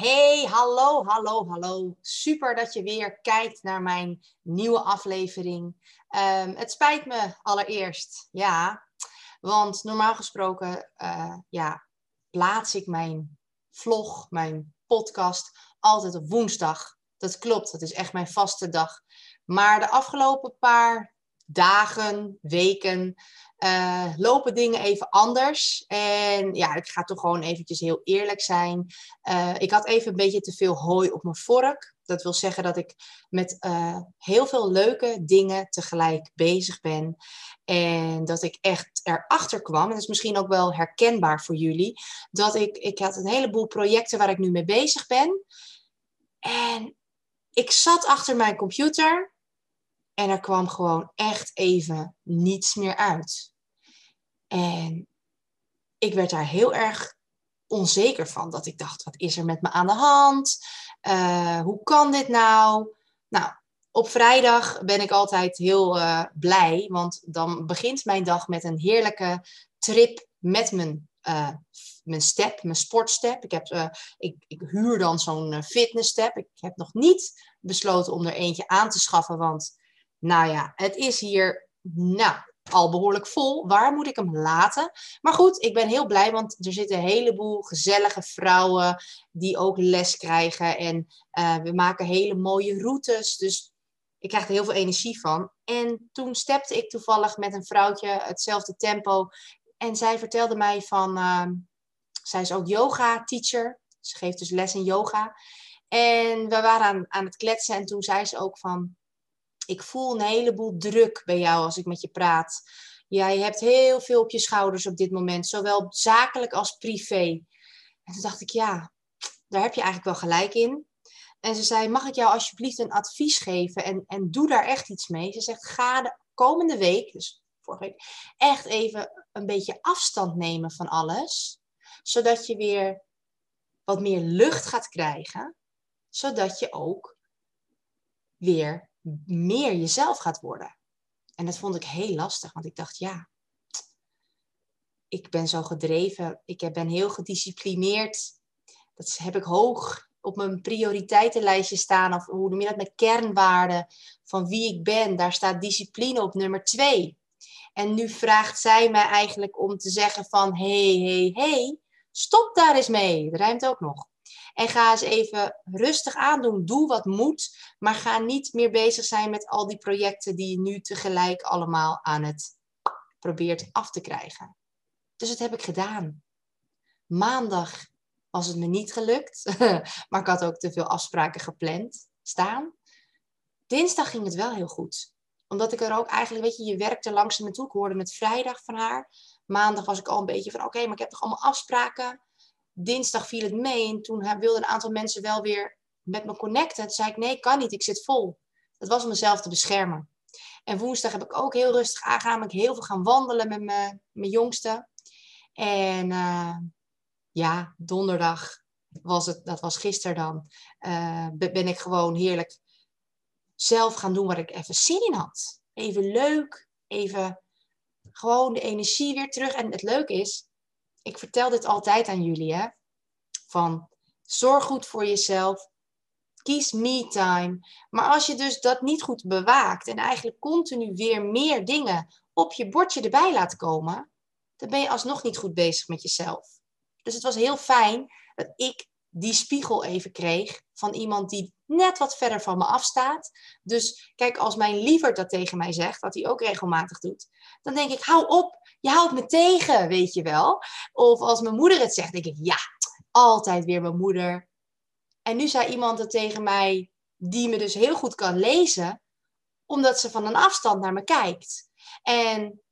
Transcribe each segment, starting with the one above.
Hey, hallo, hallo, hallo. Super dat je weer kijkt naar mijn nieuwe aflevering. Ehm, het spijt me allereerst, ja. Want normaal gesproken uh, ja, plaats ik mijn vlog, mijn podcast, altijd op woensdag. Dat klopt, dat is echt mijn vaste dag. Maar de afgelopen paar dagen, weken, uh, lopen dingen even anders. En ja, ik ga toch gewoon eventjes heel eerlijk zijn. Uh, ik had even een beetje te veel hooi op mijn vork. Dat wil zeggen dat ik met uh, heel veel leuke dingen tegelijk bezig ben. En dat ik echt erachter kwam, en dat is misschien ook wel herkenbaar voor jullie, dat ik, ik had een heleboel projecten waar ik nu mee bezig ben. En ik zat achter mijn computer en er kwam gewoon echt even niets meer uit. En ik werd daar heel erg onzeker van. Dat ik dacht, wat is er met me aan de hand? Uh, hoe kan dit nou? Nou, op vrijdag ben ik altijd heel uh, blij. Want dan begint mijn dag met een heerlijke trip met mijn, uh, mijn step, mijn sportstep. Ik, heb, ik, ik huur dan zo'n fitnessstep. Ik heb nog niet besloten om er eentje aan te schaffen. Want nou ja, het is hier nou, al behoorlijk vol. Waar moet ik hem laten? Maar goed, ik ben heel blij, want er zitten een heleboel gezellige vrouwen die ook les krijgen. En uh, we maken hele mooie routes. Dus ik krijg er heel veel energie van. En toen stepte ik toevallig met een vrouwtje hetzelfde tempo. En zij vertelde mij van, uh, zij is ook yoga teacher. Ze geeft dus les in yoga. En we waren aan, aan het kletsen en toen zei ze ook van, ik voel een heleboel druk bij jou als ik met je praat. Jij hebt heel veel op je schouders op dit moment, zowel zakelijk als privé. En toen dacht ik, ja, daar heb je eigenlijk wel gelijk in. En ze zei, mag ik jou alsjeblieft een advies geven en, en doe daar echt iets mee. Ze zegt, ga de komende week, dus vorige week, echt even een beetje afstand nemen van alles. Zodat je weer wat meer lucht gaat krijgen. Zodat je ook weer meer jezelf gaat worden. En dat vond ik heel lastig, want ik dacht, ja, ik ben zo gedreven, ik ben heel gedisciplineerd. Dat heb ik hoog op mijn prioriteitenlijstje staan, of hoe noem je dat, met kernwaarden van wie ik ben. Daar staat discipline op nummer twee. En nu vraagt zij mij eigenlijk om te zeggen van, hey, hey, hey, stop daar eens mee. Dat rijmt ook nog. En ga eens even rustig aandoen. Doe wat moet, maar ga niet meer bezig zijn met al die projecten die je nu tegelijk allemaal aan het probeert af te krijgen. Dus dat heb ik gedaan. Maandag was het me niet gelukt, maar ik had ook te veel afspraken gepland staan. Dinsdag ging het wel heel goed omdat ik er ook eigenlijk, weet je, je werkte langzaam naartoe. Ik hoorde het vrijdag van haar. Maandag was ik al een beetje van, oké, maar ik heb toch allemaal afspraken dinsdag viel het mee en toen wilden een aantal mensen wel weer met me connecten. Toen zei ik, nee, kan niet, ik zit vol. Dat was om mezelf te beschermen. En woensdag heb ik ook heel rustig aangegaan. Ik heel veel gaan wandelen met mijn, mijn jongste. En uh, ja, donderdag was het, dat was gisteren dan, uh, ben ik gewoon heerlijk zelf gaan doen waar ik even zin in had. Even leuk, even gewoon de energie weer terug. En het leuke is, ik vertel dit altijd aan jullie, hè? Van zorg goed voor jezelf. Kies me-time. Maar als je dus dat niet goed bewaakt en eigenlijk continu weer meer dingen op je bordje erbij laat komen, dan ben je alsnog niet goed bezig met jezelf. Dus het was heel fijn dat ik die spiegel even kreeg van iemand die net wat verder van me afstaat. Dus kijk, als mijn liever dat tegen mij zegt, wat hij ook regelmatig doet, dan denk ik, hou op, je houdt me tegen, weet je wel. Of als mijn moeder het zegt, denk ik, ja, altijd weer mijn moeder. En nu zei iemand het tegen mij, die me dus heel goed kan lezen, omdat ze van een afstand naar me kijkt. En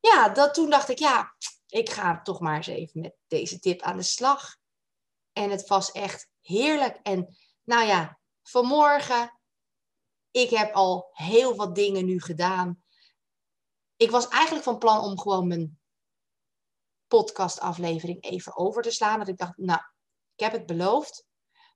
ja, dat, toen dacht ik, ja, ik ga toch maar eens even met deze tip aan de slag. En het was echt heerlijk. En nou ja, vanmorgen, ik heb al heel wat dingen nu gedaan. Ik was eigenlijk van plan om gewoon mijn podcastaflevering even over te slaan. Dat ik dacht, nou, ik heb het beloofd.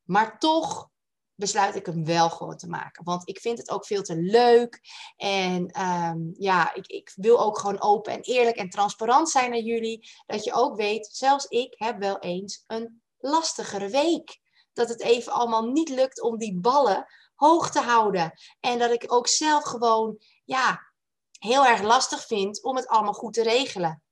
Maar toch besluit ik hem wel gewoon te maken. Want ik vind het ook veel te leuk. En um, ja, ik, ik wil ook gewoon open en eerlijk en transparant zijn naar jullie. Dat je ook weet, zelfs ik heb wel eens een lastigere week. dat het even allemaal niet lukt om die ballen hoog te houden. En dat ik ook zelf gewoon, ja, heel erg lastig vind om het allemaal goed te regelen.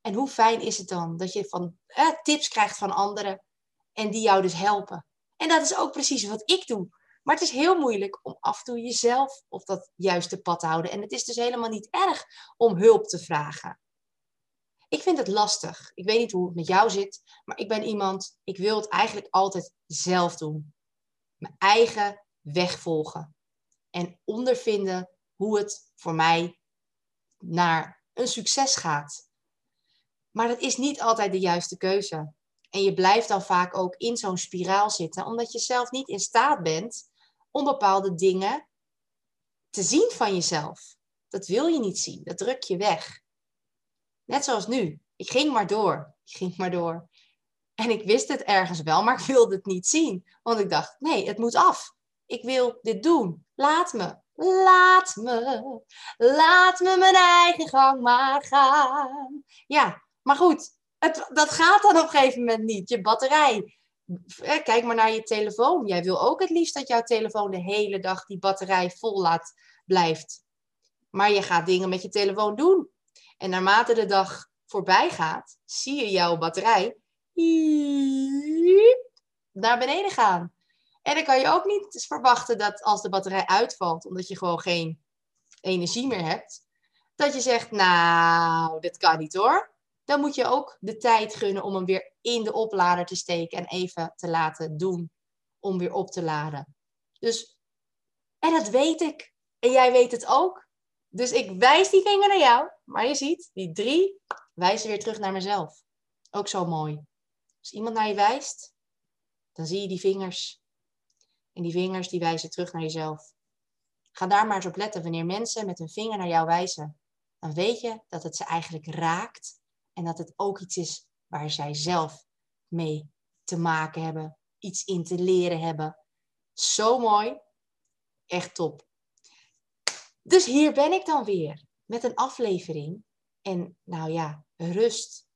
En hoe fijn is het dan dat je van, tips krijgt van anderen en die jou dus helpen. En dat is ook precies wat ik doe. Maar het is heel moeilijk om af en toe jezelf op dat juiste pad te houden. En het is dus helemaal niet erg om hulp te vragen. Ik vind het lastig. Ik weet niet hoe het met jou zit, maar ik ben iemand, ik wil het eigenlijk altijd zelf doen. Mijn eigen weg volgen. En ondervinden hoe het voor mij naar een succes gaat. Maar dat is niet altijd de juiste keuze. En je blijft dan vaak ook in zo'n spiraal zitten, omdat je zelf niet in staat bent om bepaalde dingen te zien van jezelf. Dat wil je niet zien, dat druk je weg. Net zoals nu. Ik ging maar door. Ik ging maar door. En ik wist het ergens wel, maar ik wilde het niet zien. Want ik dacht, nee, het moet af. Ik wil dit doen. Laat me. Laat me. Laat me mijn eigen gang maar gaan. Ja, maar goed. Het, dat gaat dan op een gegeven moment niet. Je batterij. Kijk maar naar je telefoon. Jij wil ook het liefst dat jouw telefoon de hele dag die batterij vol laat blijft. Maar je gaat dingen met je telefoon doen. En naarmate de dag voorbij gaat, zie je jouw batterij naar beneden gaan. En dan kan je ook niet verwachten dat als de batterij uitvalt, omdat je gewoon geen energie meer hebt, dat je zegt, nou, dit kan niet hoor. Dan moet je ook de tijd gunnen om hem weer in de oplader te steken en even te laten doen om weer op te laden. Dus, en dat weet ik. En jij weet het ook. Dus ik wijs die vinger naar jou. Maar je ziet, die drie wijzen weer terug naar mezelf. Ook zo mooi. Als iemand naar je wijst, dan zie je die vingers. En die vingers die wijzen terug naar jezelf. Ga daar maar eens op letten. Wanneer mensen met hun vinger naar jou wijzen, dan weet je dat het ze eigenlijk raakt. En dat het ook iets is waar zij zelf mee te maken hebben. Iets in te leren hebben. Zo mooi. Echt top. Dus hier ben ik dan weer met een aflevering. En nou ja, rust,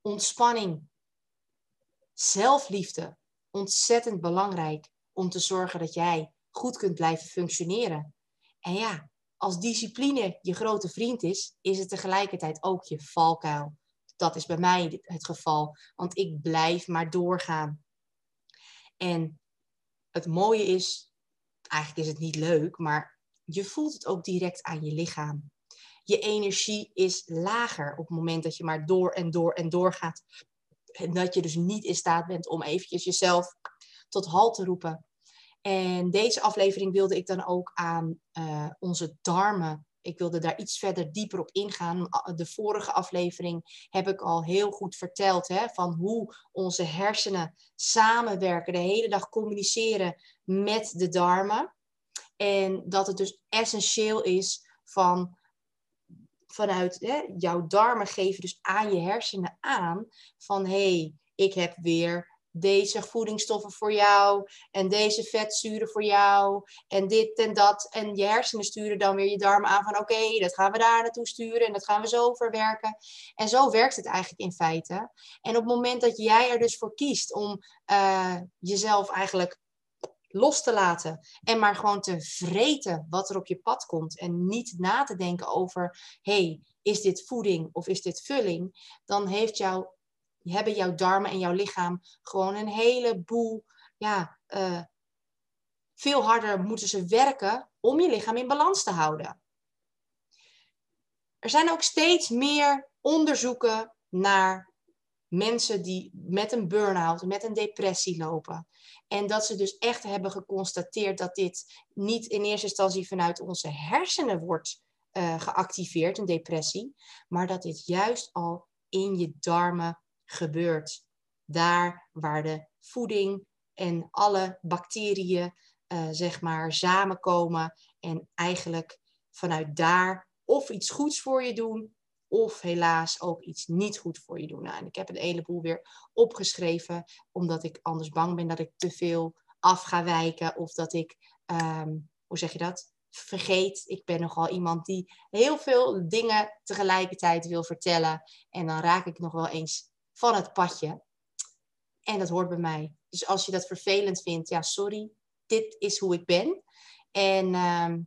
ontspanning, zelfliefde. Ontzettend belangrijk om te zorgen dat jij goed kunt blijven functioneren. En ja, als discipline je grote vriend is, is het tegelijkertijd ook je valkuil. Dat is bij mij het geval, want ik blijf maar doorgaan. En het mooie is, eigenlijk is het niet leuk, maar je voelt het ook direct aan je lichaam. Je energie is lager op het moment dat je maar door en door en door gaat. En dat je dus niet in staat bent om eventjes jezelf tot halt te roepen. En deze aflevering wilde ik dan ook aan uh, onze darmen. Ik wilde daar iets verder dieper op ingaan. De vorige aflevering heb ik al heel goed verteld hè, van hoe onze hersenen samenwerken, de hele dag communiceren met de darmen. En dat het dus essentieel is van vanuit hè, jouw darmen geven dus aan je hersenen aan van hé, hey, ik heb weer deze voedingsstoffen voor jou en deze vetzuren voor jou en dit en dat. En je hersenen sturen dan weer je darmen aan van oké, dat gaan we daar naartoe sturen en dat gaan we zo verwerken. En zo werkt het eigenlijk in feite. En op het moment dat jij er dus voor kiest om uh, jezelf eigenlijk los te laten en maar gewoon te vreten wat er op je pad komt en niet na te denken over, hey, is dit voeding of is dit vulling, dan heeft jouw, hebben jouw darmen en jouw lichaam gewoon een heleboel, ja, uh, veel harder moeten ze werken om je lichaam in balans te houden. Er zijn ook steeds meer onderzoeken naar mensen die met een burn-out, met een depressie lopen. En dat ze dus echt hebben geconstateerd dat dit niet in eerste instantie vanuit onze hersenen wordt uh, geactiveerd, een depressie, maar dat dit juist al in je darmen gebeurt. Daar waar de voeding en alle bacteriën, uh, zeg maar, samenkomen en eigenlijk vanuit daar of iets goeds voor je doen of helaas ook iets niet goed voor je doen. Nou, en ik heb een heleboel weer opgeschreven, omdat ik anders bang ben dat ik te veel af ga wijken of dat ik, um, hoe zeg je dat? Vergeet. Ik ben nogal iemand die heel veel dingen tegelijkertijd wil vertellen. En dan raak ik nog wel eens van het padje. En dat hoort bij mij. Dus als je dat vervelend vindt, ja, sorry, dit is hoe ik ben. En ehm,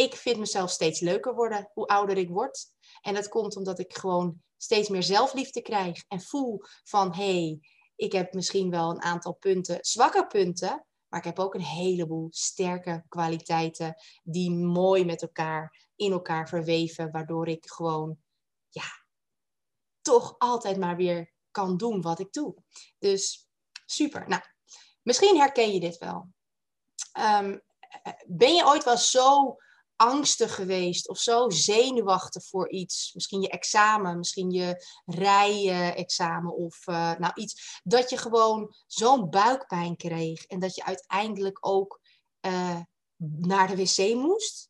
ik vind mezelf steeds leuker worden hoe ouder ik word. En dat komt omdat ik gewoon steeds meer zelfliefde krijg en voel van hé, hey, ik heb misschien wel een aantal punten, zwakke punten, maar ik heb ook een heleboel sterke kwaliteiten die mooi met elkaar in elkaar verweven, waardoor ik gewoon ja, toch altijd maar weer kan doen wat ik doe. Dus super. Nou, misschien herken je dit wel. Ehm, ben je ooit wel zo angstig geweest of zo zenuwachtig voor iets? Misschien je examen, misschien je rijexamen of uh, nou iets. Dat je gewoon zo'n buikpijn kreeg en dat je uiteindelijk ook uh, naar de wc moest?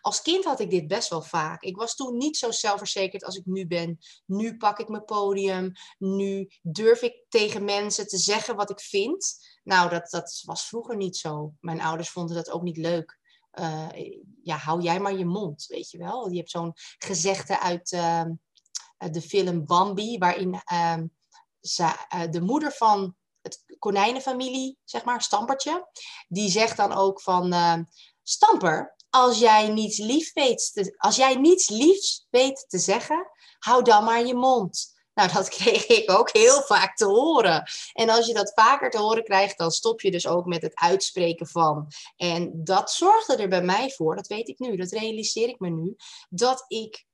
Als kind had ik dit best wel vaak. Ik was toen niet zo zelfverzekerd als ik nu ben. Nu pak ik mijn podium. Nu durf ik tegen mensen te zeggen wat ik vind. Nou, dat, dat was vroeger niet zo. Mijn ouders vonden dat ook niet leuk. Uh, ja, hou jij maar je mond, weet je wel. Je hebt zo'n gezegde uit uh, de film Bambi, waarin uh, ze, de moeder van het konijnenfamilie, zeg maar, Stampertje, die zegt dan ook van, Stamper, als jij niets lief weet als jij niets liefs weet te zeggen, hou dan maar je mond. Nou, dat kreeg ik ook heel vaak te horen. En als je dat vaker te horen krijgt, dan stop je dus ook met het uitspreken van. En dat zorgde er bij mij voor, dat weet ik nu, dat realiseer ik me nu, dat ik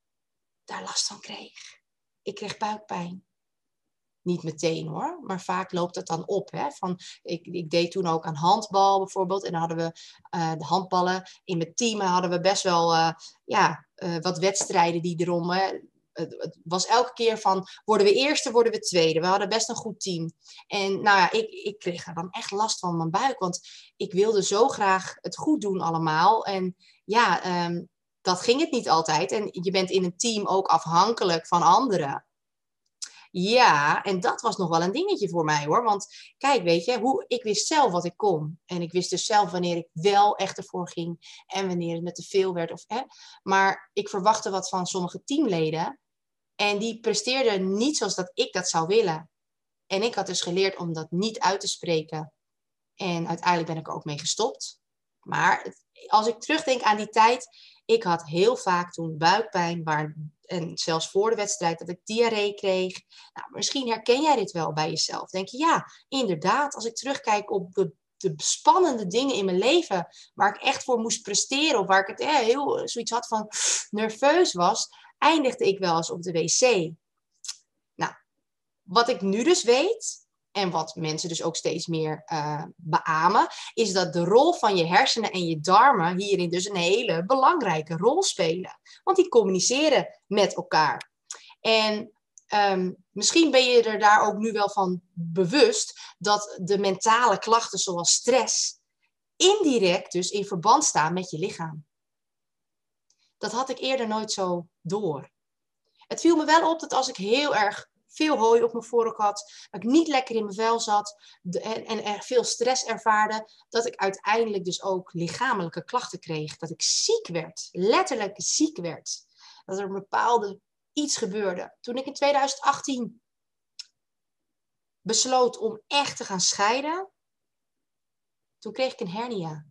daar last van kreeg. Ik kreeg buikpijn. Niet meteen hoor, maar vaak loopt het dan op. Hè? Van, ik, ik deed toen ook aan handbal bijvoorbeeld. En dan hadden we uh, de handballen. In mijn team hadden we best wel uh, ja, uh, wat wedstrijden die erom. Het was elke keer van, worden we eerste, worden we tweede. We hadden best een goed team. En nou ja, ik, ik kreeg er dan echt last van mijn buik. Want ik wilde zo graag het goed doen allemaal. En ja, um, dat ging het niet altijd. En je bent in een team ook afhankelijk van anderen. Ja, en dat was nog wel een dingetje voor mij hoor. Want kijk, weet je, hoe, ik wist zelf wat ik kon. En ik wist dus zelf wanneer ik wel echt ervoor ging en wanneer het me te veel werd. Of, hè. Maar ik verwachtte wat van sommige teamleden. En die presteerden niet zoals dat ik dat zou willen. En ik had dus geleerd om dat niet uit te spreken. En uiteindelijk ben ik er ook mee gestopt. Maar als ik terugdenk aan die tijd, ik had heel vaak toen buikpijn, waar, en zelfs voor de wedstrijd dat ik diarree kreeg. Nou, misschien herken jij dit wel bij jezelf. Denk je, ja, inderdaad, als ik terugkijk op de, de spannende dingen in mijn leven, waar ik echt voor moest presteren, of waar ik het eh, heel zoiets had van nerveus was, eindigde ik wel eens op de wc. Nou, wat ik nu dus weet, en wat mensen dus ook steeds meer uh, beamen, is dat de rol van je hersenen en je darmen hierin dus een hele belangrijke rol spelen. Want die communiceren met elkaar. En um, misschien ben je er daar ook nu wel van bewust dat de mentale klachten zoals stress indirect dus in verband staan met je lichaam. Dat had ik eerder nooit zo door. Het viel me wel op dat als ik heel erg veel hooi op mijn voorhoofd had, dat ik niet lekker in mijn vel zat en, en er veel stress ervaarde, dat ik uiteindelijk dus ook lichamelijke klachten kreeg. Dat ik ziek werd, letterlijk ziek werd. Dat er een bepaalde iets gebeurde. Toen ik in 2018 besloot om echt te gaan scheiden, toen kreeg ik een hernia.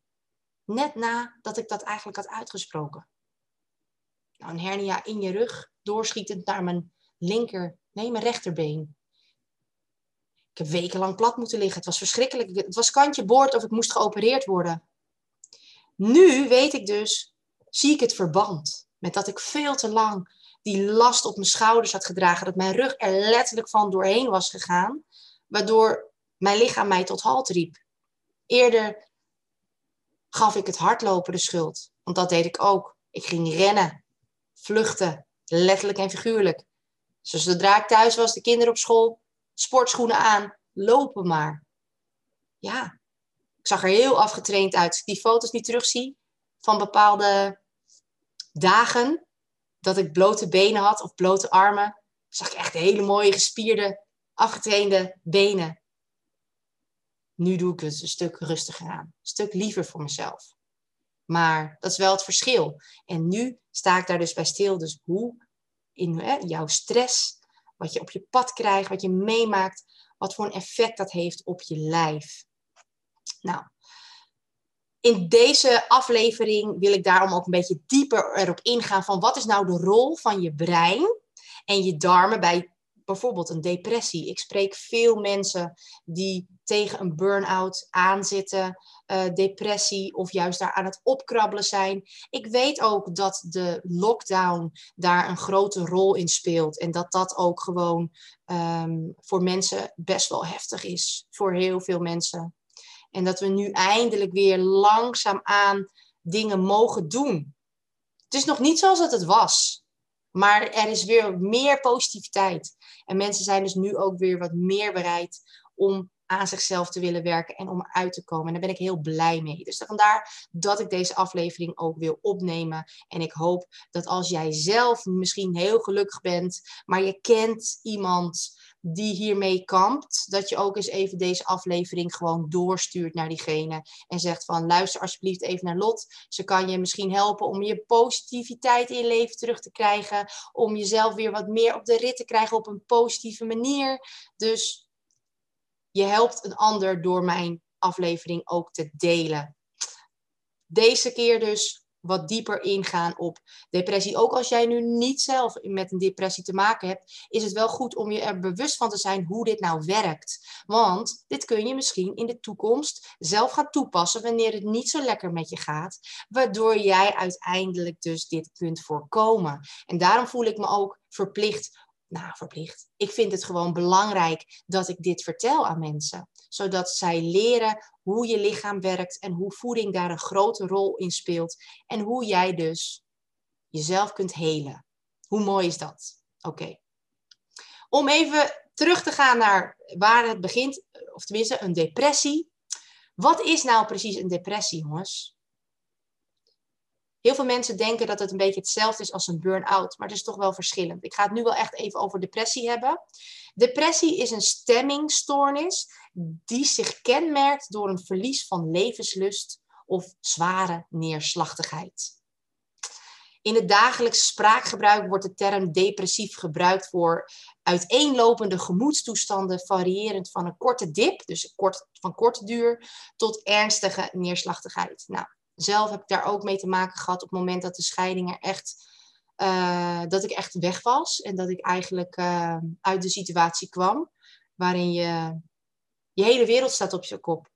Net nadat ik dat eigenlijk had uitgesproken. Nou, een hernia in je rug, doorschietend naar mijn linker Nee, mijn rechterbeen. Ik heb wekenlang plat moeten liggen. Het was verschrikkelijk. Het was kantje boord of ik moest geopereerd worden. Nu weet ik dus, zie ik het verband. Met dat ik veel te lang die last op mijn schouders had gedragen. Dat mijn rug er letterlijk van doorheen was gegaan. Waardoor mijn lichaam mij tot halt riep. Eerder gaf ik het hardlopen de schuld. Want dat deed ik ook. Ik ging rennen, vluchten, letterlijk en figuurlijk. Zodra ik thuis was, de kinderen op school, sportschoenen aan, lopen maar. Ja, ik zag er heel afgetraind uit. Die foto's niet terugzie van bepaalde dagen dat ik blote benen had of blote armen, zag ik echt hele mooie gespierde, afgetrainde benen. Nu doe ik het een stuk rustiger aan, een stuk liever voor mezelf. Maar dat is wel het verschil. En nu sta ik daar dus bij stil. Dus hoe in hè, jouw stress, wat je op je pad krijgt, wat je meemaakt, wat voor een effect dat heeft op je lijf. Nou, in deze aflevering wil ik daarom ook een beetje dieper erop ingaan van wat is nou de rol van je brein en je darmen bij bijvoorbeeld een depressie. Ik spreek veel mensen die tegen een burn-out aanzitten, uh, depressie of juist daar aan het opkrabbelen zijn. Ik weet ook dat de lockdown daar een grote rol in speelt en dat dat ook gewoon um, voor mensen best wel heftig is. Voor heel veel mensen. En dat we nu eindelijk weer langzaamaan dingen mogen doen. Het is nog niet zoals het was. Maar er is weer meer positiviteit. En mensen zijn dus nu ook weer wat meer bereid om aan zichzelf te willen werken en om eruit te komen. En daar ben ik heel blij mee. Dus vandaar dat ik deze aflevering ook wil opnemen. En ik hoop dat als jij zelf misschien heel gelukkig bent, maar je kent iemand die hiermee kampt, dat je ook eens even deze aflevering gewoon doorstuurt naar diegene en zegt van luister alsjeblieft even naar Lot. Ze kan je misschien helpen om je positiviteit in je leven terug te krijgen, om jezelf weer wat meer op de rit te krijgen op een positieve manier. Dus je helpt een ander door mijn aflevering ook te delen. Deze keer dus wat dieper ingaan op depressie. Ook als jij nu niet zelf met een depressie te maken hebt, is het wel goed om je er bewust van te zijn hoe dit nou werkt. Want dit kun je misschien in de toekomst zelf gaan toepassen wanneer het niet zo lekker met je gaat, waardoor jij uiteindelijk dus dit kunt voorkomen. En daarom voel ik me ook verplicht nou, verplicht. Ik vind het gewoon belangrijk dat ik dit vertel aan mensen. Zodat zij leren hoe je lichaam werkt en hoe voeding daar een grote rol in speelt. En hoe jij dus jezelf kunt helen. Hoe mooi is dat? Oké. Om even terug te gaan naar waar het begint, of tenminste een depressie. Wat is nou precies een depressie, jongens? Heel veel mensen denken dat het een beetje hetzelfde is als een burn-out, maar het is toch wel verschillend. Ik ga het nu wel echt even over depressie hebben. Depressie is een stemmingstoornis die zich kenmerkt door een verlies van levenslust of zware neerslachtigheid. In het dagelijks spraakgebruik wordt de term depressief gebruikt voor uiteenlopende gemoedstoestanden, variërend van een korte dip, dus kort, van korte duur, tot ernstige neerslachtigheid. Nou, zelf heb ik daar ook mee te maken gehad op het moment dat de scheiding er echt, uh, dat ik echt weg was. En dat ik eigenlijk uh, uit de situatie kwam waarin je, je hele wereld staat op je kop.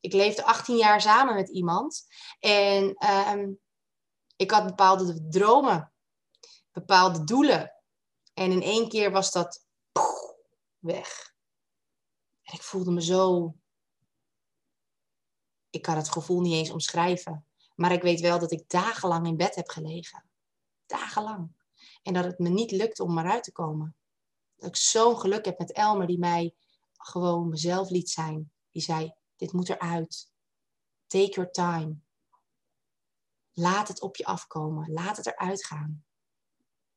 Ik leefde 18 jaar samen met iemand en uh, ik had bepaalde dromen, bepaalde doelen. En in één keer was dat weg. En ik voelde me zo ik kan het gevoel niet eens omschrijven. Maar ik weet wel dat ik dagenlang in bed heb gelegen. Dagenlang. En dat het me niet lukt om eruit te komen. Dat ik zo'n geluk heb met Elmer die mij gewoon mezelf liet zijn. Die zei, dit moet eruit. Take your time. Laat het op je afkomen. Laat het eruit gaan.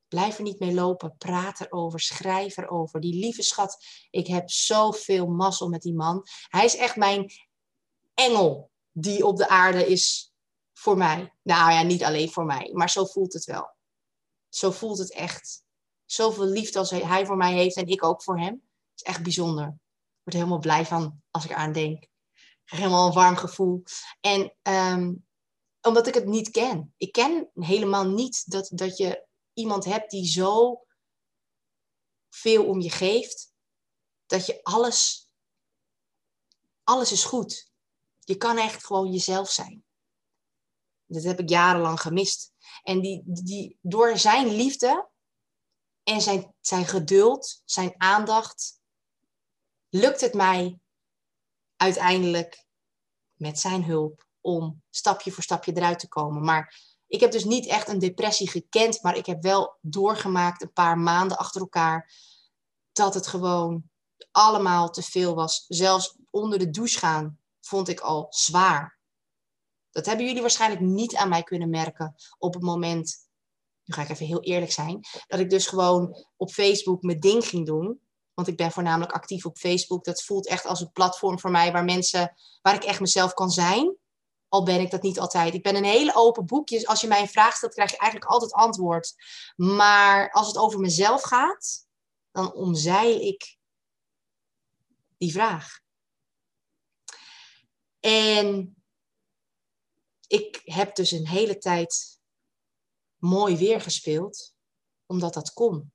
Blijf er niet mee lopen. Praat erover. Schrijf erover. Die lieve schat. Ik heb zoveel mazzel met die man. Hij is echt mijn engel die op de aarde is voor mij. Nou ja, niet alleen voor mij, maar zo voelt het wel. Zo voelt het echt. Zoveel liefde als hij voor mij heeft en ik ook voor hem. is echt bijzonder. Ik word er helemaal blij van als ik eraan denk. Krijg helemaal een warm gevoel. En ehm, omdat ik het niet ken. Ik ken helemaal niet dat, dat je iemand hebt die zo veel om je geeft. Dat je alles, alles is goed. Je kan echt gewoon jezelf zijn. Dat heb ik jarenlang gemist. En die, die, door zijn liefde en zijn, zijn geduld, zijn aandacht, lukt het mij uiteindelijk met zijn hulp om stapje voor stapje eruit te komen. Maar ik heb dus niet echt een depressie gekend, maar ik heb wel doorgemaakt een paar maanden achter elkaar dat het gewoon allemaal te veel was. Zelfs onder de douche gaan vond ik al zwaar. Dat hebben jullie waarschijnlijk niet aan mij kunnen merken op het moment, nu ga ik even heel eerlijk zijn, dat ik dus gewoon op Facebook mijn ding ging doen. Want ik ben voornamelijk actief op Facebook. Dat voelt echt als een platform voor mij waar mensen, waar ik echt mezelf kan zijn. Al ben ik dat niet altijd. Ik ben een hele open boekje. Als je mij een vraag stelt, krijg je eigenlijk altijd antwoord. Maar als het over mezelf gaat, dan omzeil ik die vraag. En ik heb dus een hele tijd mooi weer gespeeld, omdat dat kon.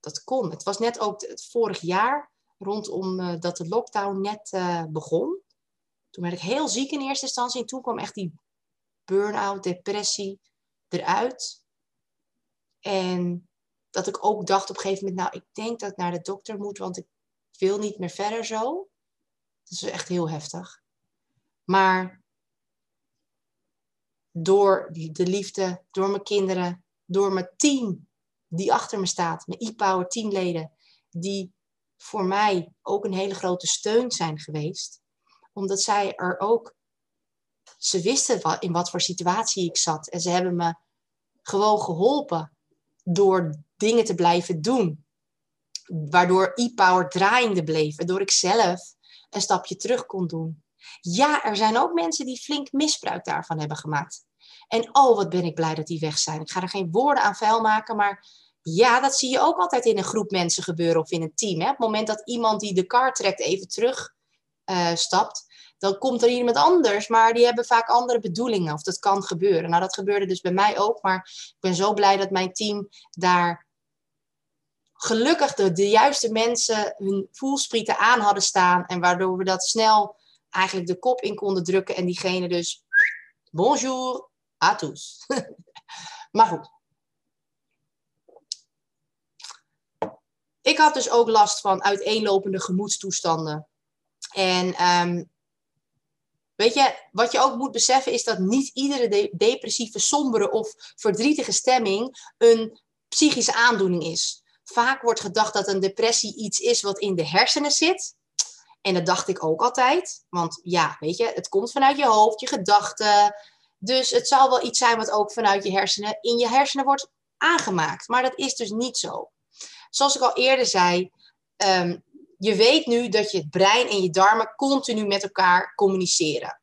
Dat kon. Het was net ook het vorig jaar, rondom uh, dat de lockdown net uh, begon. Toen werd ik heel ziek in eerste instantie. En toen kwam echt die burn-out, depressie eruit. En dat ik ook dacht op een gegeven moment, nou, ik denk dat ik naar de dokter moet, want ik wil niet meer verder zo. Dat is echt heel heftig. Maar door de liefde, door mijn kinderen, door mijn team die achter me staat, mijn e-power teamleden, die voor mij ook een hele grote steun zijn geweest. Omdat zij er ook, ze wisten in wat voor situatie ik zat. En ze hebben me gewoon geholpen door dingen te blijven doen. Waardoor e-power draaiende bleef. Waardoor ik zelf een stapje terug kon doen. Ja, er zijn ook mensen die flink misbruik daarvan hebben gemaakt. En oh, wat ben ik blij dat die weg zijn. Ik ga er geen woorden aan vuil maken, maar ja, dat zie je ook altijd in een groep mensen gebeuren of in een team. Hè? Op het moment dat iemand die de kar trekt even terug uh, stapt, dan komt er iemand anders, maar die hebben vaak andere bedoelingen. Of dat kan gebeuren. Nou, dat gebeurde dus bij mij ook, maar ik ben zo blij dat mijn team daar gelukkig de, de juiste mensen hun voelsprieten aan hadden staan. En waardoor we dat snel eigenlijk de kop in konden drukken en diegene dus bonjour à tous. maar goed. Ik had dus ook last van uiteenlopende gemoedstoestanden. En um, weet je, wat je ook moet beseffen is dat niet iedere depressieve, sombere of verdrietige stemming een psychische aandoening is. Vaak wordt gedacht dat een depressie iets is wat in de hersenen zit. En dat dacht ik ook altijd. Want ja, weet je, het komt vanuit je hoofd, je gedachten. Dus het zal wel iets zijn wat ook vanuit je hersenen in je hersenen wordt aangemaakt. Maar dat is dus niet zo. Zoals ik al eerder zei, um, je weet nu dat je brein en je darmen continu met elkaar communiceren.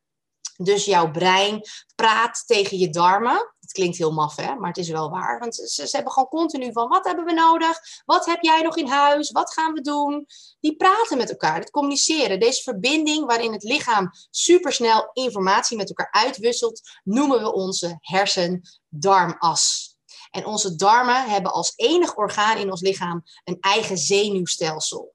Dus jouw brein praat tegen je darmen. Het klinkt heel maf, hè? maar het is wel waar. Want ze, ze, hebben gewoon continu van, wat hebben we nodig? Wat heb jij nog in huis? Wat gaan we doen? Die praten met elkaar, dat communiceren. Deze verbinding waarin het lichaam supersnel informatie met elkaar uitwisselt, noemen we onze hersen-darmas. En onze darmen hebben als enig orgaan in ons lichaam een eigen zenuwstelsel.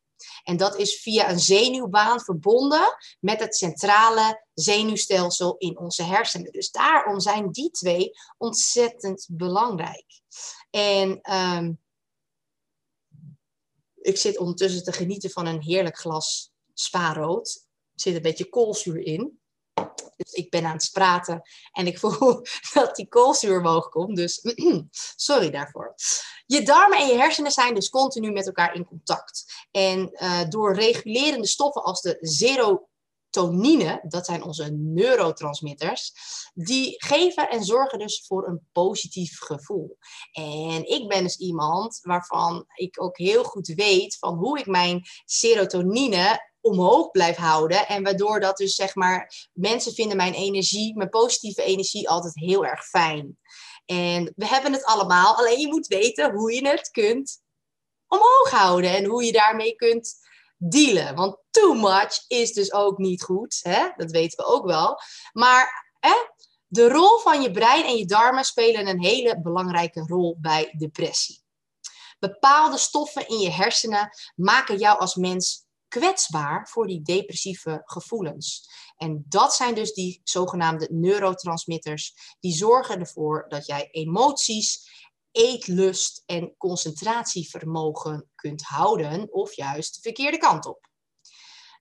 En dat is via een zenuwbaan verbonden met het centrale zenuwstelsel in onze hersenen. Dus daarom zijn die twee ontzettend belangrijk. En um, ik zit ondertussen te genieten van een heerlijk glas spaarrood. Er zit een beetje koolzuur in. Ik ben aan het praten en ik voel dat die koolzuur omhoog komt. Dus sorry daarvoor. Je darmen en je hersenen zijn dus continu met elkaar in contact. En uh, door regulerende stoffen als de serotonine, dat zijn onze neurotransmitters, die geven en zorgen dus voor een positief gevoel. En ik ben dus iemand waarvan ik ook heel goed weet van hoe ik mijn serotonine omhoog blijf houden. En waardoor dat dus zeg maar, mensen vinden mijn energie, mijn positieve energie altijd heel erg fijn. En we hebben het allemaal, alleen je moet weten hoe je het kunt omhoog houden en hoe je daarmee kunt dealen. Want too much is dus ook niet goed, hè? dat weten we ook wel. Maar hè? de rol van je brein en je darmen spelen een hele belangrijke rol bij depressie. Bepaalde stoffen in je hersenen maken jou als mens kwetsbaar voor die depressieve gevoelens. En dat zijn dus die zogenaamde neurotransmitters, die zorgen ervoor dat jij emoties, eetlust en concentratievermogen kunt houden, of juist de verkeerde kant op.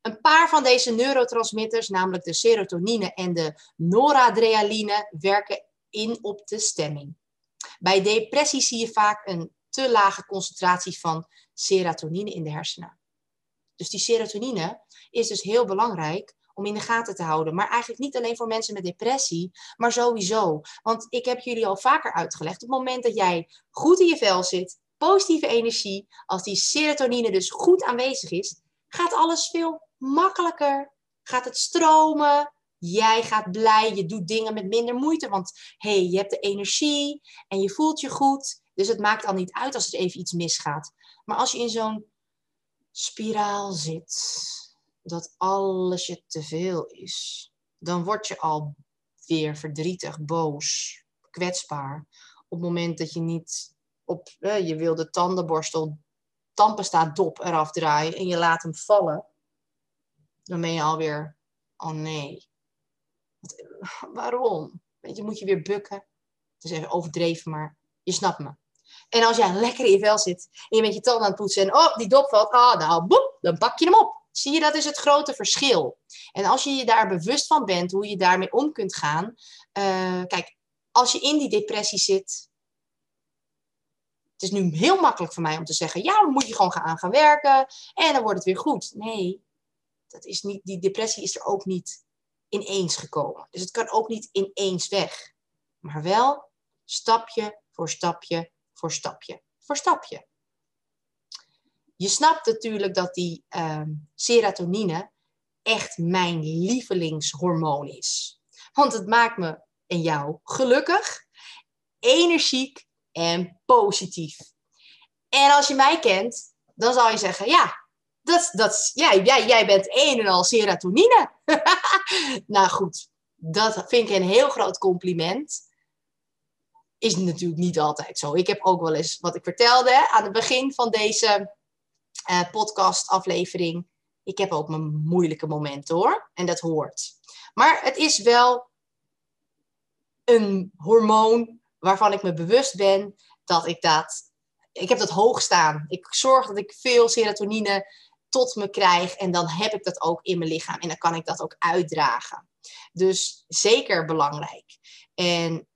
Een paar van deze neurotransmitters, namelijk de serotonine en de noradrenaline, werken in op de stemming. Bij depressie zie je vaak een te lage concentratie van serotonine in de hersenen. Dus die serotonine is dus heel belangrijk om in de gaten te houden. Maar eigenlijk niet alleen voor mensen met depressie, maar sowieso. Want ik heb jullie al vaker uitgelegd, op het moment dat jij goed in je vel zit, positieve energie, als die serotonine dus goed aanwezig is, gaat alles veel makkelijker. Gaat het stromen, Jij gaat blij, je doet dingen met minder moeite, want hey, je hebt de energie en je voelt je goed. Dus het maakt al niet uit als er even iets misgaat. Maar als je in zo'n spiraal zit. dat alles je te veel is, dan word je al weer verdrietig, boos, kwetsbaar. Op het moment dat je niet op je wil de tandenborstel, tandpasta dop eraf draaien en je laat hem vallen, dan ben je alweer, oh nee. waarom? Weet je, moet je weer bukken. Het is even overdreven, maar je snapt me. En als jij lekker in je vel zit en je met je tanden aan het poetsen en oh, die dop valt, ah, nou, boep, dan pak je hem op. Zie je, dat is het grote verschil. En als je je daar bewust van bent, hoe je daarmee om kunt gaan. Uh, kijk, als je in die depressie zit. Het is nu heel makkelijk voor mij om te zeggen: ja, dan moet je gewoon gaan, gaan werken en dan wordt het weer goed. Nee, dat is niet, die depressie is er ook niet ineens gekomen. Dus het kan ook niet ineens weg. Maar wel stapje voor stapje voor stapje voor stapje. Je snapt natuurlijk dat die uh, serotonine echt mijn lievelingshormoon is. Want het maakt me en jou gelukkig, energiek en positief. En als je mij kent, dan zal je zeggen, ja, dat, dat, jij, jij, jij bent een en al serotonine. nou goed, dat vind ik een heel groot compliment. Is natuurlijk niet altijd zo. Ik heb ook wel eens, wat ik vertelde aan het begin van deze uh, podcastaflevering. Ik heb ook mijn moeilijke momenten hoor. En dat hoort. Maar het is wel een hormoon waarvan ik me bewust ben dat ik dat. Ik heb dat hoog staan. Ik zorg dat ik veel serotonine tot me krijg. En dan heb ik dat ook in mijn lichaam. En dan kan ik dat ook uitdragen. Dus zeker belangrijk. En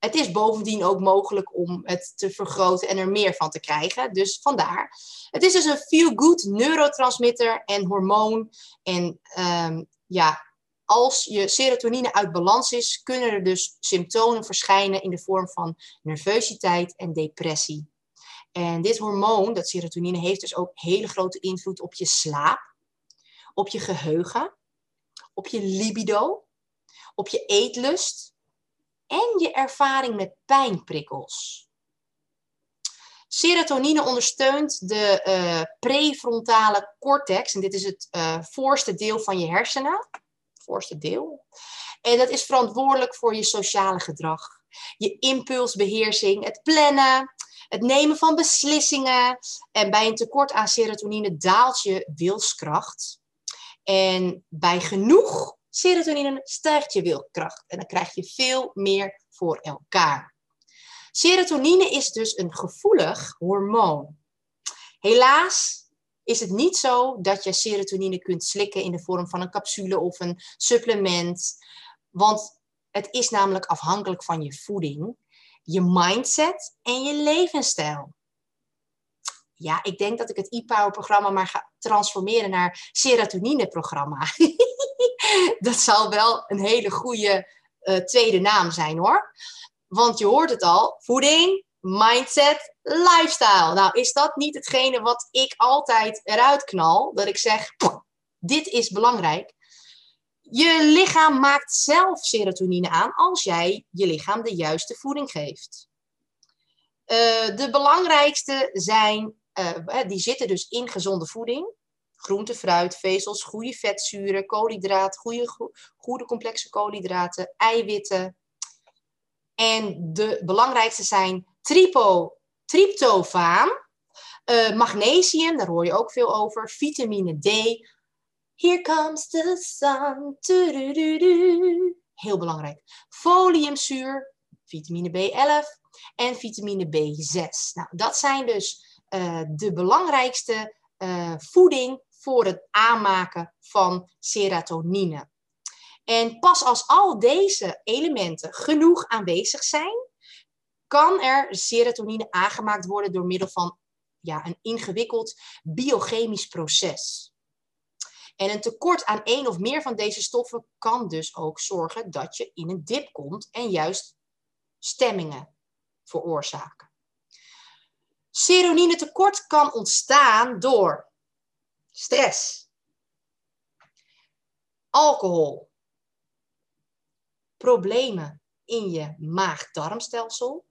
het is bovendien ook mogelijk om het te vergroten en er meer van te krijgen. Dus vandaar. Het is dus een feel-good neurotransmitter en hormoon. En um, ja, als je serotonine uit balans is, kunnen er dus symptomen verschijnen in de vorm van nervositeit en depressie. En dit hormoon, dat serotonine, heeft dus ook hele grote invloed op je slaap, op je geheugen, op je libido, op je eetlust en je ervaring met pijnprikkels. Serotonine ondersteunt de uh, prefrontale cortex, en dit is het uh, voorste deel van je hersenen voorste deel. En dat is verantwoordelijk voor je sociale gedrag, je impulsbeheersing, het plannen, het nemen van beslissingen. En bij een tekort aan serotonine daalt je wilskracht. En bij genoeg serotonine stijgt je wilskracht. En dan krijg je veel meer voor elkaar. Serotonine is dus een gevoelig hormoon. Helaas is het niet zo dat je serotonine kunt slikken in de vorm van een capsule of een supplement. Want het is namelijk afhankelijk van je voeding, je mindset en je levensstijl. Ja, ik denk dat ik het e-power-programma maar ga transformeren naar serotonine-programma. dat zal wel een hele goede uh, tweede naam zijn hoor. Want je hoort het al, voeding, mindset, lifestyle. Nou, is dat niet hetgene wat ik altijd eruit knal? Dat ik zeg, dit is belangrijk. Je lichaam maakt zelf serotonine aan als jij je lichaam de juiste voeding geeft. Uh, de belangrijkste zijn, uh, die zitten dus in gezonde voeding. Groente, fruit, vezels, goede vetzuren, koolhydraten, goede, goede complexe koolhydraten, eiwitten. En de belangrijkste zijn tripo, tryptofaan, uh, magnesium, daar hoor je ook veel over, vitamine D. Here comes the sun. Heel belangrijk. Foliumzuur, vitamine B11 en vitamine B6. Nou, dat zijn dus uh, de belangrijkste uh, voeding voor het aanmaken van serotonine. En pas als al deze elementen genoeg aanwezig zijn, kan er serotonine aangemaakt worden door middel van ja, een ingewikkeld biochemisch proces. En een tekort aan één of meer van deze stoffen kan dus ook zorgen dat je in een dip komt en juist stemmingen veroorzaken. Serotonine tekort kan ontstaan door stress, alcohol, problemen in je maag-darmstelsel,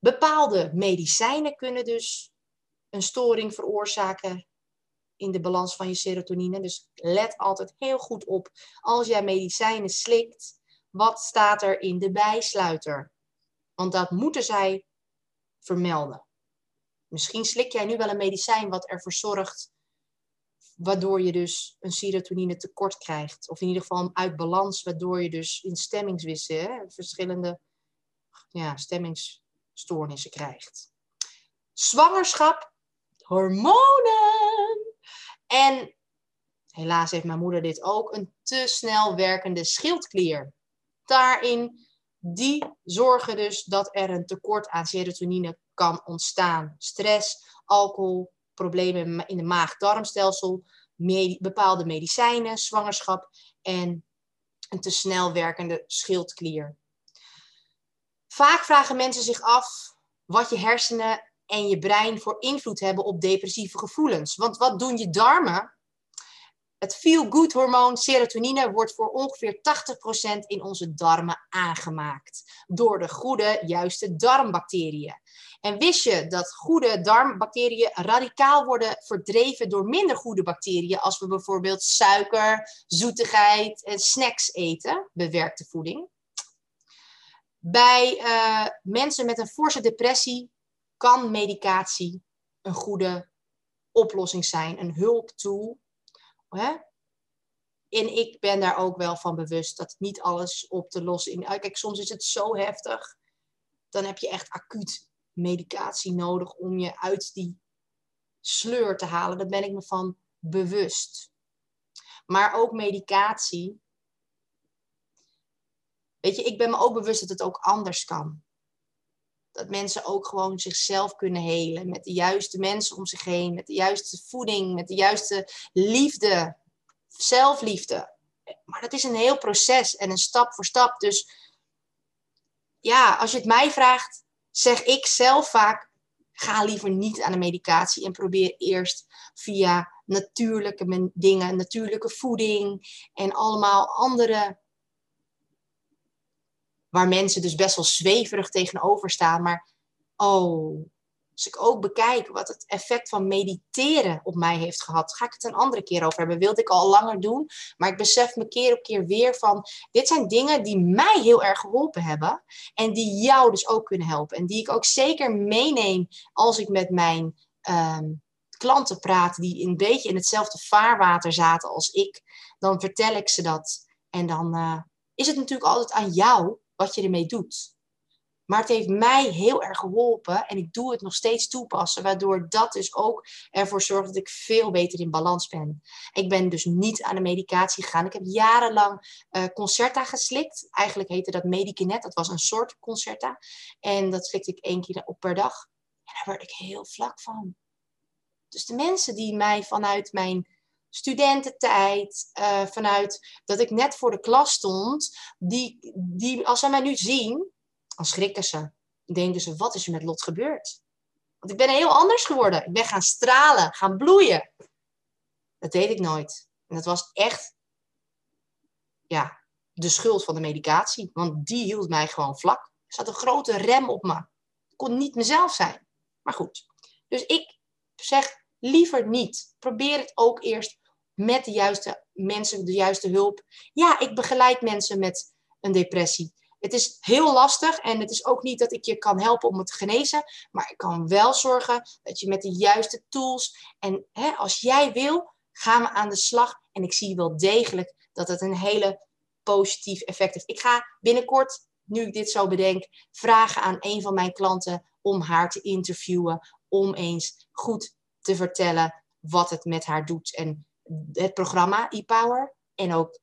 Bepaalde medicijnen kunnen dus een storing veroorzaken in de balans van je serotonine. Dus let altijd heel goed op als jij medicijnen slikt, wat staat er in de bijsluiter? Want dat moeten zij vermelden. Misschien slik jij nu wel een medicijn wat ervoor zorgt, waardoor je dus een serotonine tekort krijgt. Of in ieder geval uit balans, waardoor je dus in stemmingswissen verschillende ja, stemmingsstoornissen krijgt. Zwangerschap, hormonen. En helaas heeft mijn moeder dit ook, een te snel werkende schildklier. Daarin, die zorgen dus dat er een tekort aan serotonine kan ontstaan. Stress, alcohol, problemen in de maag-darmstelsel, bepaalde medicijnen, zwangerschap en een te snel werkende schildklier. Vaak vragen mensen zich af wat je hersenen en je brein voor invloed hebben op depressieve gevoelens. Want wat doen je darmen? Het feel-good hormoon serotonine wordt voor ongeveer 80% in onze darmen aangemaakt door de goede, juiste darmbacteriën. En wist je dat goede darmbacteriën radicaal worden verdreven door minder goede bacteriën als we bijvoorbeeld suiker, zoetigheid en snacks eten, bewerkte voeding? Bij uh, mensen met een forse depressie kan medicatie een goede oplossing zijn, een hulptool. Hè? En ik ben daar ook wel van bewust dat niet alles op te lossen is. Kijk, soms is het zo heftig. Dan heb je echt acuut medicatie nodig om je uit die sleur te halen. Daar ben ik me van bewust. Maar ook medicatie. Weet je, ik ben me ook bewust dat het ook anders kan. Dat mensen ook gewoon zichzelf kunnen helen. Met de juiste mensen om zich heen. Met de juiste voeding. Met de juiste liefde. Zelfliefde. Maar dat is een heel proces en een stap voor stap. Dus ja, als je het mij vraagt, zeg ik zelf vaak: ga liever niet aan de medicatie en probeer eerst via natuurlijke dingen, natuurlijke voeding en allemaal andere waar mensen dus best wel zweverig tegenover staan. Maar oh, als ik ook bekijk wat het effect van mediteren op mij heeft gehad, ga ik het een andere keer over hebben. Wilde ik al langer doen, maar ik besef me keer op keer weer van, dit zijn dingen die mij heel erg geholpen hebben en die jou dus ook kunnen helpen. En die ik ook zeker meeneem als ik met mijn ehm, klanten praat die een beetje in hetzelfde vaarwater zaten als ik. Dan vertel ik ze dat en dan uh, is het natuurlijk altijd aan jou wat je ermee doet. Maar het heeft mij heel erg geholpen en ik doe het nog steeds toepassen, waardoor dat dus ook ervoor zorgt dat ik veel beter in balans ben. Ik ben dus niet aan de medicatie gegaan. Ik heb jarenlang uh, Concerta geslikt. Eigenlijk heette dat Medikinet. Dat was een soort Concerta. En dat slikte ik één keer op per dag. En daar werd ik heel vlak van. Dus de mensen die mij vanuit mijn studententijd, uh, vanuit dat ik net voor de klas stond, die, die als zij mij nu zien, dan schrikken ze. Denken ze, wat is er met Lot gebeurd? Want ik ben heel anders geworden. Ik ben gaan stralen, gaan bloeien. Dat deed ik nooit. En dat was echt, ja, de schuld van de medicatie. Want die hield mij gewoon vlak. Er zat een grote rem op me. Ik kon niet mezelf zijn. Maar goed. Dus ik zeg liever niet. Probeer het ook eerst met de juiste mensen, de juiste hulp. Ja, ik begeleid mensen met een depressie. Het is heel lastig en het is ook niet dat ik je kan helpen om het te genezen, maar ik kan wel zorgen dat je met de juiste tools en hè, als jij wil, gaan we aan de slag. En ik zie wel degelijk dat het een hele positief effect heeft. Ik ga binnenkort, nu ik dit zo bedenk, vragen aan een van mijn klanten om haar te interviewen, om eens goed te vertellen wat het met haar doet en het programma e-power en ook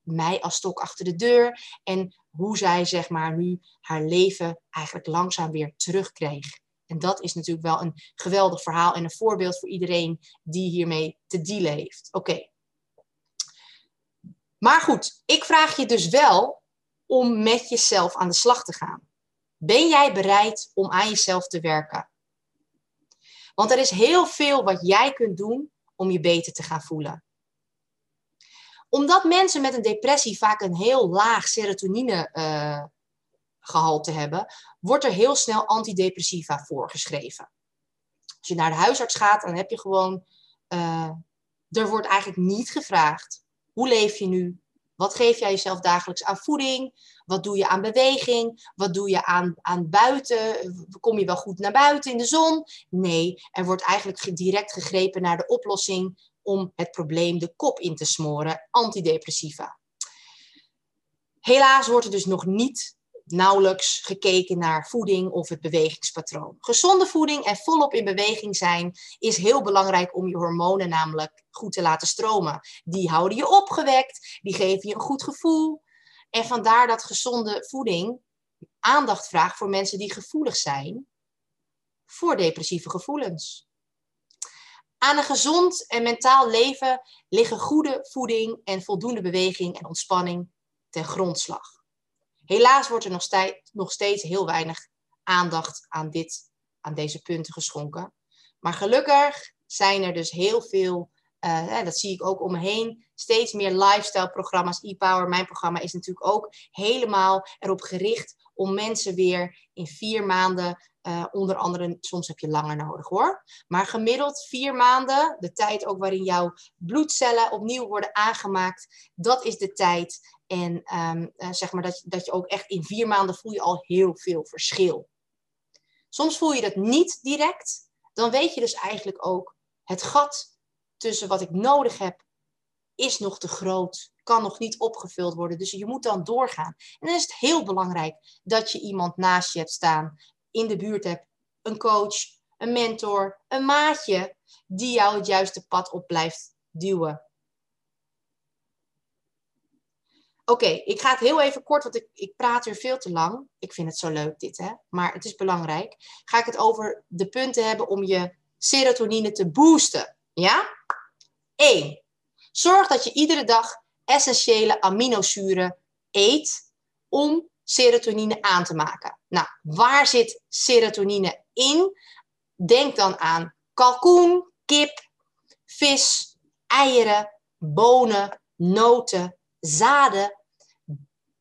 mij als stok achter de deur en hoe zij zeg maar nu haar leven eigenlijk langzaam weer terugkreeg. En dat is natuurlijk wel een geweldig verhaal en een voorbeeld voor iedereen die hiermee te dealen heeft. Oké. Maar goed, ik vraag je dus wel om met jezelf aan de slag te gaan. Ben jij bereid om aan jezelf te werken? Want er is heel veel wat jij kunt doen om je beter te gaan voelen. Omdat mensen met een depressie vaak een heel laag serotonine uh, gehalte hebben, wordt er heel snel antidepressiva voorgeschreven. Als je naar de huisarts gaat, dan heb je gewoon uh, er wordt eigenlijk niet gevraagd, hoe leef je nu? Wat geef jij jezelf dagelijks aan voeding? Wat doe je aan beweging? Wat doe je aan, aan buiten? Kom je wel goed naar buiten in de zon? Nee, er wordt eigenlijk direct gegrepen naar de oplossing om het probleem de kop in te smoren, antidepressiva. Helaas wordt er dus nog niet nauwelijks gekeken naar voeding of het bewegingspatroon. Gezonde voeding en volop in beweging zijn is heel belangrijk om je hormonen namelijk goed te laten stromen. Die houden je opgewekt, die geven je een goed gevoel. En vandaar dat gezonde voeding aandacht vraagt voor mensen die gevoelig zijn voor depressieve gevoelens. Aan een gezond en mentaal leven liggen goede voeding en voldoende beweging en ontspanning ten grondslag. Helaas wordt er nog, nog steeds heel weinig aandacht aan, dit, aan deze punten geschonken. Maar gelukkig zijn er dus heel veel, uh, dat zie ik ook om me heen, steeds meer lifestyle programma's. E-Power, mijn programma, is natuurlijk ook helemaal erop gericht om mensen weer in vier maanden, uh, onder andere, soms heb je langer nodig hoor, maar gemiddeld vier maanden, de tijd ook waarin jouw bloedcellen opnieuw worden aangemaakt, dat is de tijd en um, zeg maar dat, dat je ook echt in vier maanden voel je al heel veel verschil. Soms voel je dat niet direct. Dan weet je dus eigenlijk ook, het gat tussen wat ik nodig heb, is nog te groot. Kan nog niet opgevuld worden. Dus je moet dan doorgaan. En dan is het heel belangrijk dat je iemand naast je hebt staan, in de buurt hebt. Een coach, een mentor, een maatje, die jou het juiste pad op blijft duwen. Oké, ik ga het heel even kort, want ik, ik praat weer veel te lang. Ik vind het zo leuk dit, hè? maar het is belangrijk. Ga ik het over de punten hebben om je serotonine te boosten. Ja? 1. Zorg dat je iedere dag essentiële aminozuren eet om serotonine aan te maken. Nou, waar zit serotonine in? Denk dan aan kalkoen, kip, vis, eieren, bonen, noten, zaden,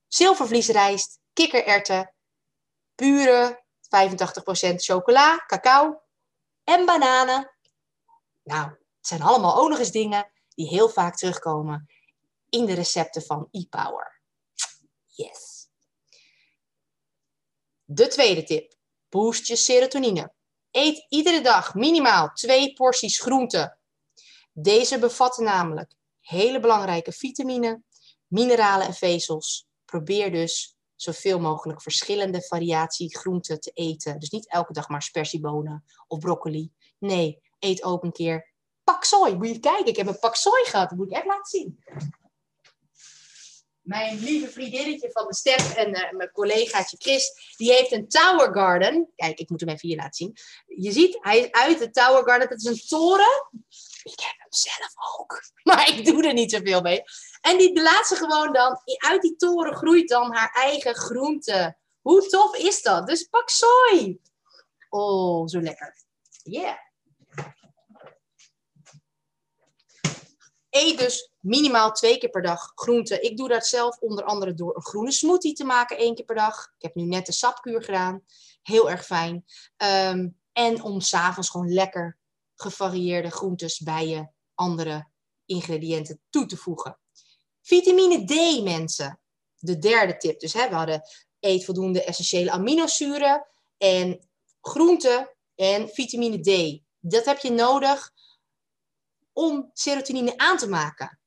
zilvervliesrijst, kikkererwten, pure 85% chocola, cacao en bananen. Nou, het zijn allemaal ook dingen die heel vaak terugkomen in de recepten van e-power. Yes. De tweede tip. Boost je serotonine. Eet iedere dag minimaal twee porties groente. Deze bevatten namelijk hele belangrijke vitamine, mineralen en vezels. Probeer dus zoveel mogelijk verschillende variatie groenten te eten. Dus niet elke dag maar spersiebonen of broccoli. Nee, eet ook een keer paksoi. Moet je kijken, ik heb een paksoi gehad. Dat moet ik echt laten zien. Mijn lieve vriendinnetje van de step en uh, mijn collegaatje Chris, die heeft een Tower Garden. Kijk, ik moet hem even hier laten zien. Je ziet, hij is uit de Tower Garden. Het is een toren. Ik heb hem zelf ook. Maar ik doe er niet zoveel mee. En die laat ze gewoon dan, uit die toren groeit dan haar eigen groente. Hoe tof is dat? Dus pak sooi. Oh, zo lekker. Yeah. Eet dus minimaal twee keer per dag groente. Ik doe dat zelf onder andere door een groene smoothie te maken één keer per dag. Ik heb nu net de sapkuur gedaan. Heel erg fijn. Ehm, en om s'avonds gewoon lekker gevarieerde groentes bij je andere ingrediënten toe te voegen. Vitamine D, mensen. De derde tip. Dus hè, we hadden eet voldoende essentiële aminozuren en groenten en vitamine D. Dat heb je nodig om serotonine aan te maken.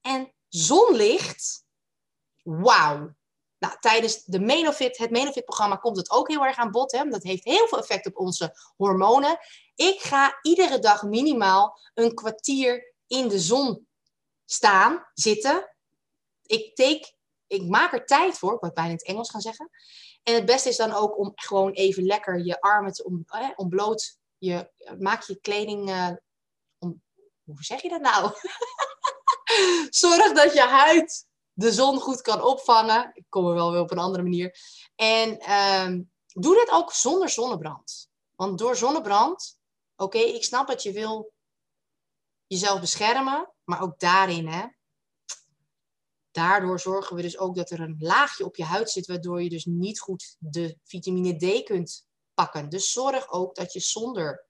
En zonlicht, wauw. Nou, tijdens de Menofit, het Menofit-programma komt het ook heel erg aan bod. Hè? Dat heeft heel veel effect op onze hormonen. Ik ga iedere dag minimaal een kwartier in de zon staan, zitten. Ik, take, ik maak er tijd voor, ik wou bijna in het Engels gaan zeggen. En het beste is dan ook om gewoon even lekker je armen te om, eh, ontbloot. Je, maak je kleding, om, hoe zeg je dat nou? Zorg dat je huid de zon goed kan opvangen. Ik kom er wel weer op een andere manier. En ehm, doe dit ook zonder zonnebrand. Want door zonnebrand, oké, ik snap dat je wil jezelf beschermen, maar ook daarin, hè. Daardoor zorgen we dus ook dat er een laagje op je huid zit, waardoor je dus niet goed de vitamine D kunt pakken. Dus zorg ook dat je zonder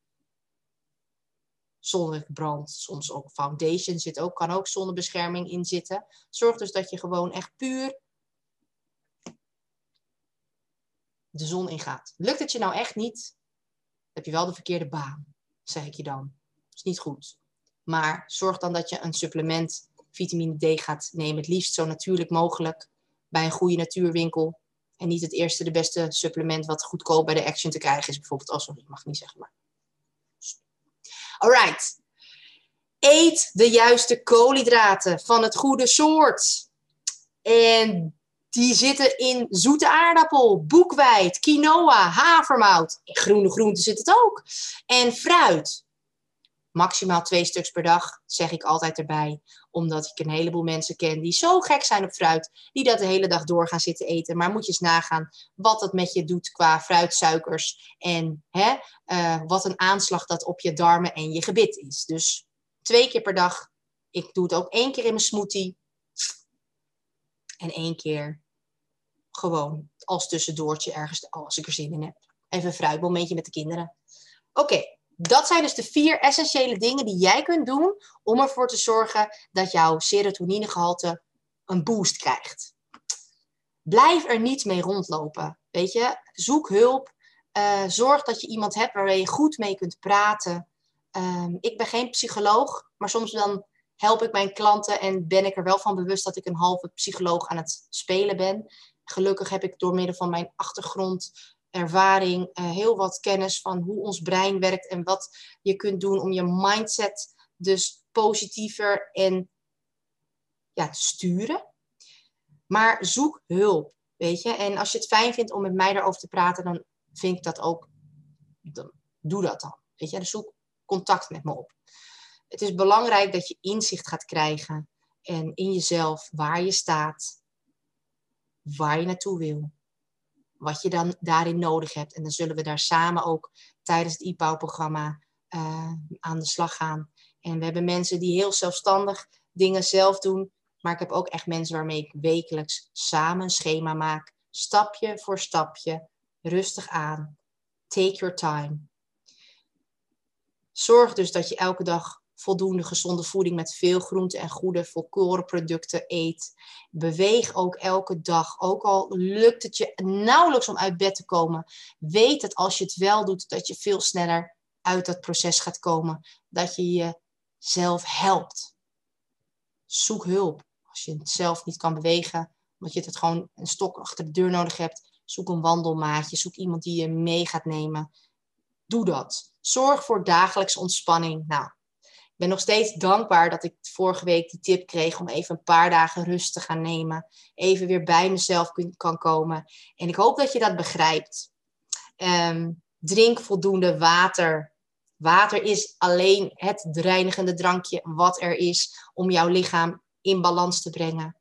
zonnebrand, soms ook foundation zit ook, kan ook zonnebescherming in zitten. Zorg dus dat je gewoon echt puur de zon ingaat. Lukt het je nou echt niet, heb je wel de verkeerde baan, zeg ik je dan. Dat is niet goed. Maar zorg dan dat je een supplement vitamine D gaat nemen. Het liefst zo natuurlijk mogelijk bij een goede natuurwinkel. En niet het eerste, de beste supplement wat goedkoop bij de Action te krijgen is. Bijvoorbeeld, oh sorry, ik mag niet zeggen maar. Alright. Eet de juiste koolhydraten van het goede soort. En die zitten in zoete aardappel, boekweit, quinoa, havermout. In groene groenten zit het ook. En fruit. Maximaal twee stuks per dag, zeg ik altijd erbij. Omdat ik een heleboel mensen ken die zo gek zijn op fruit. Die dat de hele dag door gaan zitten eten. Maar moet je eens nagaan wat dat met je doet qua fruitsuikers. En hè, uh, wat een aanslag dat op je darmen en je gebit is. Dus twee keer per dag. Ik doe het ook één keer in mijn smoothie. En één keer gewoon als tussendoortje ergens als ik er zin in heb. Even een fruitmomentje met de kinderen. Oké, dat zijn dus de vier essentiële dingen die jij kunt doen om ervoor te zorgen dat jouw serotoninegehalte een boost krijgt. Blijf er niet mee rondlopen. Weet je, zoek hulp. Uh, zorg dat je iemand hebt waar je goed mee kunt praten. Um, ik ben geen psycholoog, maar soms dan help ik mijn klanten en ben ik er wel van bewust dat ik een halve psycholoog aan het spelen ben. Gelukkig heb ik door middel van mijn achtergrond ervaring, uh, heel wat kennis van hoe ons brein werkt en wat je kunt doen om je mindset dus positiever en ja, te sturen. Maar zoek hulp, weet je. En als je het fijn vindt om met mij daarover te praten, dan vind ik dat ook, doe dat dan. Weet je, dus zoek contact met me op. Het is belangrijk dat je inzicht gaat krijgen en in jezelf waar je staat, waar je naartoe wil wat je dan daarin nodig hebt. En dan zullen we daar samen ook tijdens het e-power-programma uh, aan de slag gaan. En we hebben mensen die heel zelfstandig dingen zelf doen. Maar ik heb ook echt mensen waarmee ik wekelijks samen een schema maak. Stapje voor stapje. Rustig aan. Take your time. Zorg dus dat je elke dag voldoende gezonde voeding met veel groente en goede volkorenproducten eet. Beweeg ook elke dag. Ook al lukt het je nauwelijks om uit bed te komen, weet dat als je het wel doet, dat je veel sneller uit dat proces gaat komen. Dat je jezelf helpt. Zoek hulp. Als je het zelf niet kan bewegen, omdat je het gewoon een stok achter de deur nodig hebt, zoek een wandelmaatje. Zoek iemand die je mee gaat nemen. Doe dat. Zorg voor dagelijkse ontspanning. Nou, ben nog steeds dankbaar dat ik vorige week die tip kreeg om even een paar dagen rust te gaan nemen. Even weer bij mezelf kan komen. En ik hoop dat je dat begrijpt. Ehm, drink voldoende water. Water is alleen het reinigende drankje wat er is om jouw lichaam in balans te brengen.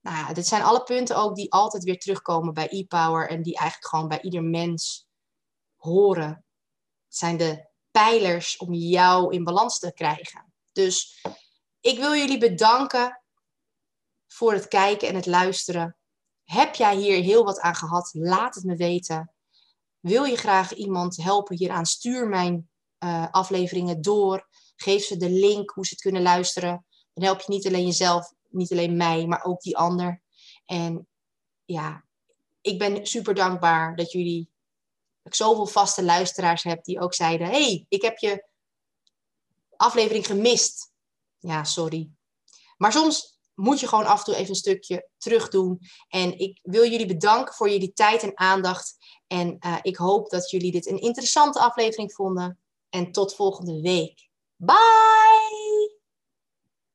Nou ja, dit zijn alle punten ook die altijd weer terugkomen bij e-power en die eigenlijk gewoon bij ieder mens horen. Het zijn de pijlers om jou in balans te krijgen. Dus ik wil jullie bedanken voor het kijken en het luisteren. Heb jij hier heel wat aan gehad? Laat het me weten. Wil je graag iemand helpen hieraan? Stuur mijn uh, afleveringen door. Geef ze de link hoe ze het kunnen luisteren. Dan help je niet alleen jezelf, niet alleen mij, maar ook die ander. En ja, ik ben super dankbaar dat jullie ik zoveel vaste luisteraars heb die ook zeiden: hey, ik heb je aflevering gemist. Ja, sorry. Maar soms moet je gewoon af en toe even een stukje terug doen. En ik wil jullie bedanken voor jullie tijd en aandacht. En uh, ik hoop dat jullie dit een interessante aflevering vonden. En tot volgende week. Bye!